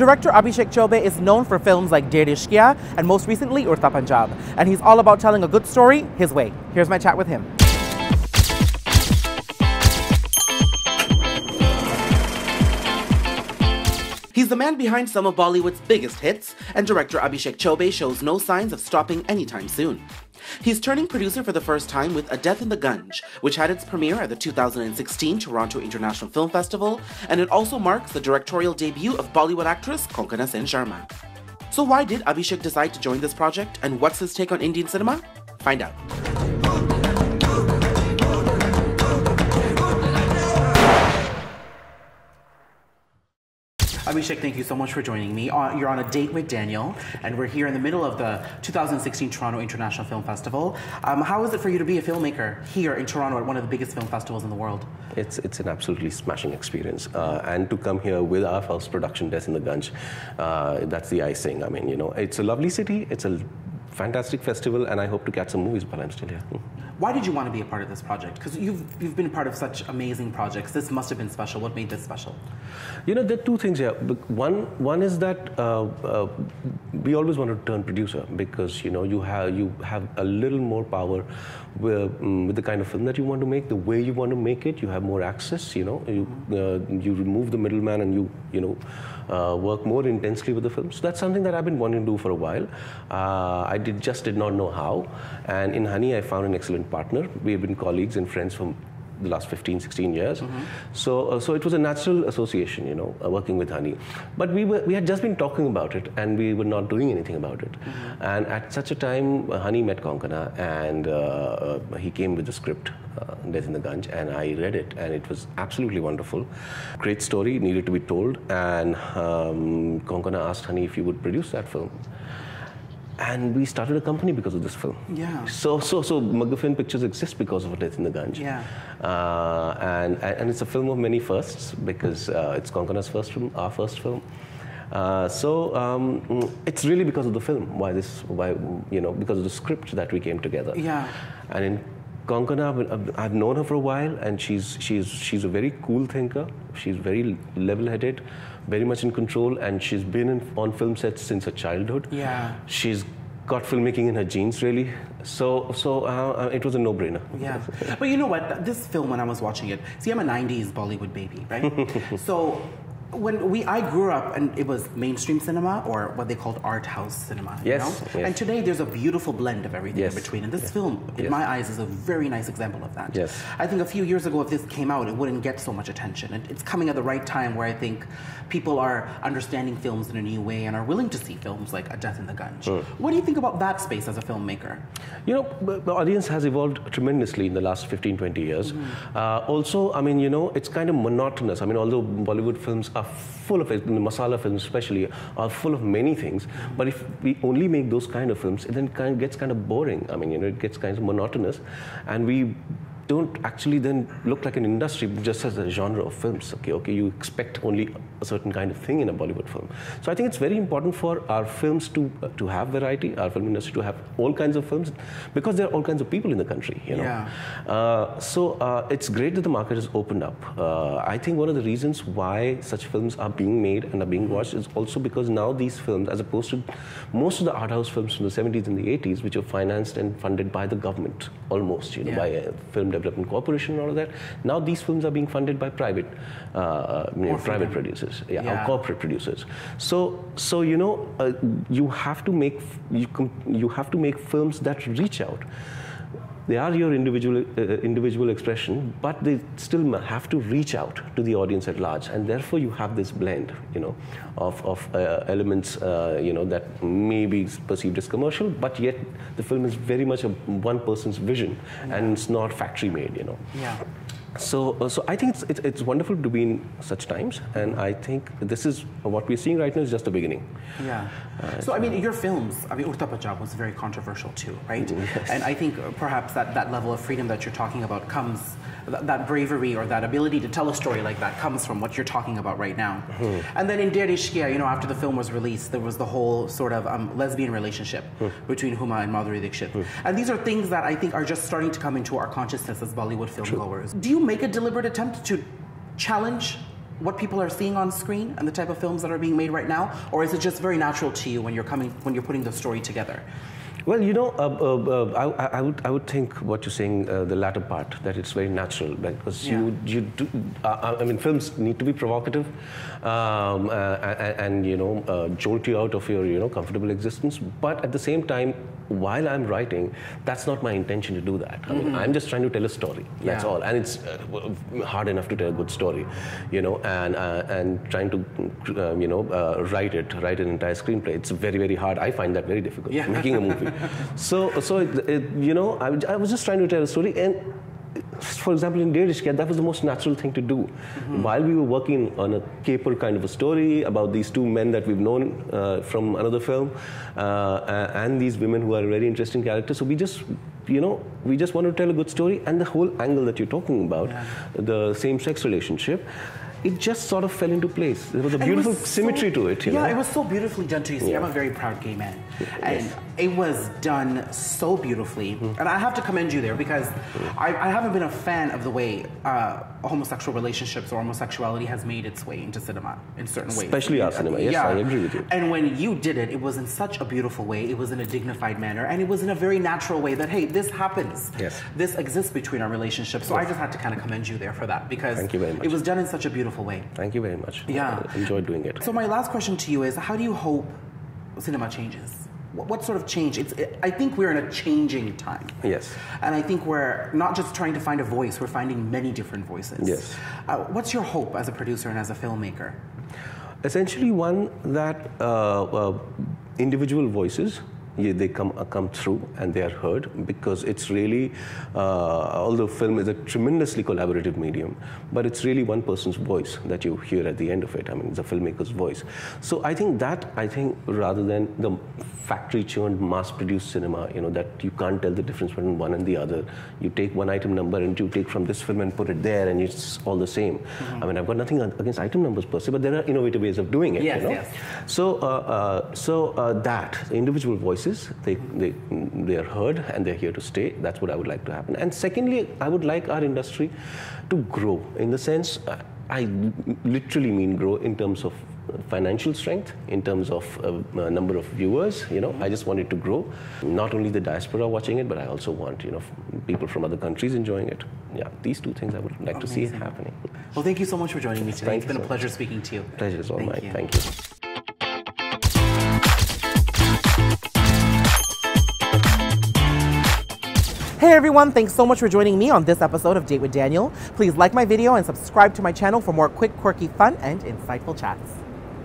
Director Abhishek Choubey is known for films like Ishqiya and most recently Udta Punjab, and he's all about telling a good story his way. Here's my chat with him. He's the man behind some of Bollywood's biggest hits, and director Abhishek Choubey shows no signs of stopping anytime soon. He's turning producer for the first time with A Death in the Gunj, which had its premiere at the 2016 Toronto International Film Festival, and it also marks the directorial debut of Bollywood actress Konkona Sen Sharma. So why did Abhishek decide to join this project, and what's his take on Indian cinema? Find out. Abhishek, thank you so much for joining me. Uh, you're on a date with Daniel, and we're here in the middle of the 2016 Toronto International Film Festival. Um, how is it for you to be a filmmaker here in Toronto at one of the biggest film festivals in the world? It's, it's an absolutely smashing experience. Uh, and to come here with our first production, Death in the Gunj, uh, that's the icing. I mean, you know, it's a lovely city, it's a fantastic festival, and I hope to catch some movies while I'm still here. Why did you want to be a part of this project? Because you've, you've been a part of such amazing projects. This must have been special. What made this special? You know, there are two things here. One, one is that uh, uh, we always want to turn producer because you know you have you have a little more power with, um, with, the kind of film that you want to make, the way you want to make it. You have more access. You know, you uh, you remove the middleman and you you know uh, work more intensely with the film. So that's something that I've been wanting to do for a while. Uh, I did just did not know how, and in Honey I found an excellent partner. We have been colleagues and friends from the last 15, 16 years. Mm-hmm. So, uh, so it was a natural association, you know, uh, working with Honey. But we, were, we had just been talking about it and we were not doing anything about it. Mm-hmm. And at such a time, uh, Honey met Konkona and uh, uh, he came with the script, uh, Death in the Gunj, and I read it and it was absolutely wonderful. Great story, needed to be told. And um, Konkona asked Honey if he would produce that film and we started a company because of this film. Yeah. So so so MacGuffin Pictures exists because of A Death in the Gunj. Yeah. Uh, and and it's a film of many firsts because uh, it's Konkona's first film, our first film. Uh, so um, it's really because of the film why this why you know because of the script that we came together. Yeah. And in Konkona, I've, I've known her for a while, and she's she's she's a very cool thinker. She's very level-headed very much in control, and she's been in, on film sets since her childhood. Yeah. She's got filmmaking in her genes, really. So, so uh, uh it was a no-brainer. Yeah, but you know what? This film, when I was watching it, see, I'm a '90s Bollywood baby, right? so when we I grew up and it was mainstream cinema or what they called art house cinema. Yes, you know? yes. And today there's a beautiful blend of everything yes. in between. And this yes. film, in my eyes, is a very nice example of that. Yes. I think a few years ago, if this came out, it wouldn't get so much attention. And it's coming at the right time where I think people are understanding films in a new way and are willing to see films like A Death in the Gunj. Mm. What do you think about that space as a filmmaker? You know, the audience has evolved tremendously in the last 15, 20 years. Mm-hmm. Uh, also, I mean, you know, it's kind of monotonous. I mean, although Bollywood films are full of masala films especially, are full of many things. But if we only make those kind of films, it then kind of gets kind of boring. I mean, you know, it gets kind of monotonous. And we don't actually then look like an industry just as a genre of films. Okay, okay, you expect only a certain kind of thing in a Bollywood film. So I think it's very important for our films to uh, to have variety, our film industry to have all kinds of films, because there are all kinds of people in the country. You know, yeah. Uh, so uh, it's great that the market has opened up. Uh, I think one of the reasons why such films are being made and are being watched is also because now these films, as opposed to most of the art house films from the 70s and the 80s, which are financed and funded by the government almost, you know, yeah. by a film Development Corporation and all of that. Now these films are being funded by private, uh, you know, private producers, yeah, yeah. corporate producers. So, so you know, uh, you have to make you, you have to make films that reach out they are your individual uh, individual expression, but they still have to reach out to the audience at large, and therefore you have this blend, you know, of, of uh, elements, uh, you know, that may be perceived as commercial, but yet the film is very much a one person's vision, yeah. and it's not factory made, you know. Yeah. So, uh, so I think it's, it's, it's, wonderful to be in such times, and I think this is what we're seeing right now is just the beginning. Yeah. Uh, so, I mean, your films, I mean, Udta Punjab was very controversial too, right? Yes. And I think perhaps that, that level of freedom that you're talking about comes th- that bravery or that ability to tell a story like that comes from what you're talking about right now. Mm-hmm. And then in Dedh you know, after the film was released, there was the whole sort of um, lesbian relationship mm. between Huma and Madhuri Dixit. Mm. And these are things that I think are just starting to come into our consciousness as Bollywood film goers. Do you make a deliberate attempt to challenge what people are seeing on screen and the type of films that are being made right now, or is it just very natural to you when you're coming when you're putting the story together? Well, you know, uh, uh, uh, I, I, would I would think what you're saying, uh, the latter part, that it's very natural because yeah. you you do. Uh, I mean, films need to be provocative, um, and, and, you know, jolt you out of your you know comfortable existence. But at the same time, while I'm writing, that's not my intention to do that. I mean, mm-hmm. I'm just trying to tell a story. That's yeah. all, and it's hard enough to tell a good story, you know, and and trying to you know write it, write an entire screenplay. It's very very hard. I find that very difficult. Yeah. Making a movie so, so it, it, you know, I, I, was just trying to tell a story, and for example, in Dedh that was the most natural thing to do. Mm-hmm. While we were working on a caper kind of a story about these two men that we've known uh, from another film, uh, and these women who are very interesting characters, so we just you know, we just want to tell a good story, and the whole angle that you're talking about, yeah. the same-sex relationship, it just sort of fell into place. There was a beautiful was symmetry so, to it. yeah, know? it was so beautifully done too. You see, yeah. I'm a very proud gay man, and it was done so beautifully. Mm. And I have to commend you there because mm. I, I, haven't been a fan of the way uh, homosexual relationships or homosexuality has made its way into cinema in certain ways. Especially our cinema. Yes, yeah. I agree with you. And when you did it, it was in such a beautiful way. It was in a dignified manner, and it was in a very natural way. That hey, this happens. Yes. This exists between our relationships. So yes. I just had to kind of commend you there for that because Thank you very much. it was done in such a beautiful way. Thank you very much. Yeah. I enjoyed doing it. So my last question to you is, how do you hope cinema changes? What, what sort of change? It's, it, I think we're in a changing time. Yes. And I think we're not just trying to find a voice, we're finding many different voices. Yes. Uh, what's your hope as a producer and as a filmmaker? Essentially, one that uh, uh, individual voices they come uh, come through and they are heard because it's really, uh, although film is a tremendously collaborative medium, but it's really one person's voice that you hear at the end of it. I mean, it's a filmmaker's voice. So I think that I think rather than the factory churned, mass produced cinema, you know, that you can't tell the difference between one and the other. You take one item number and you take from this film and put it there, and it's all the same. Mm-hmm. I mean, I've got nothing against item numbers per se, but there are innovative ways of doing it. Yes, you know? yes. So, uh, uh, so uh, that individual voices, they, they, they are heard and they're here to stay. That's what I would like to happen. And secondly, I would like our industry to grow in the sense, uh, I literally mean grow in terms of financial strength, in terms of uh, number of viewers. You know, I just want it to grow. Not only the diaspora watching it, but I also want you know people from other countries enjoying it. Yeah, these two things I would like Amazing. to see happening. Well, thank you so much for joining me today. Thank it's been so a pleasure much. speaking to you. Pleasure is all thank mine. You. Thank you. Hey everyone, thanks so much for joining me on this episode of Date with Daniel. Please like my video and subscribe to my channel for more quick, quirky, fun, and insightful chats.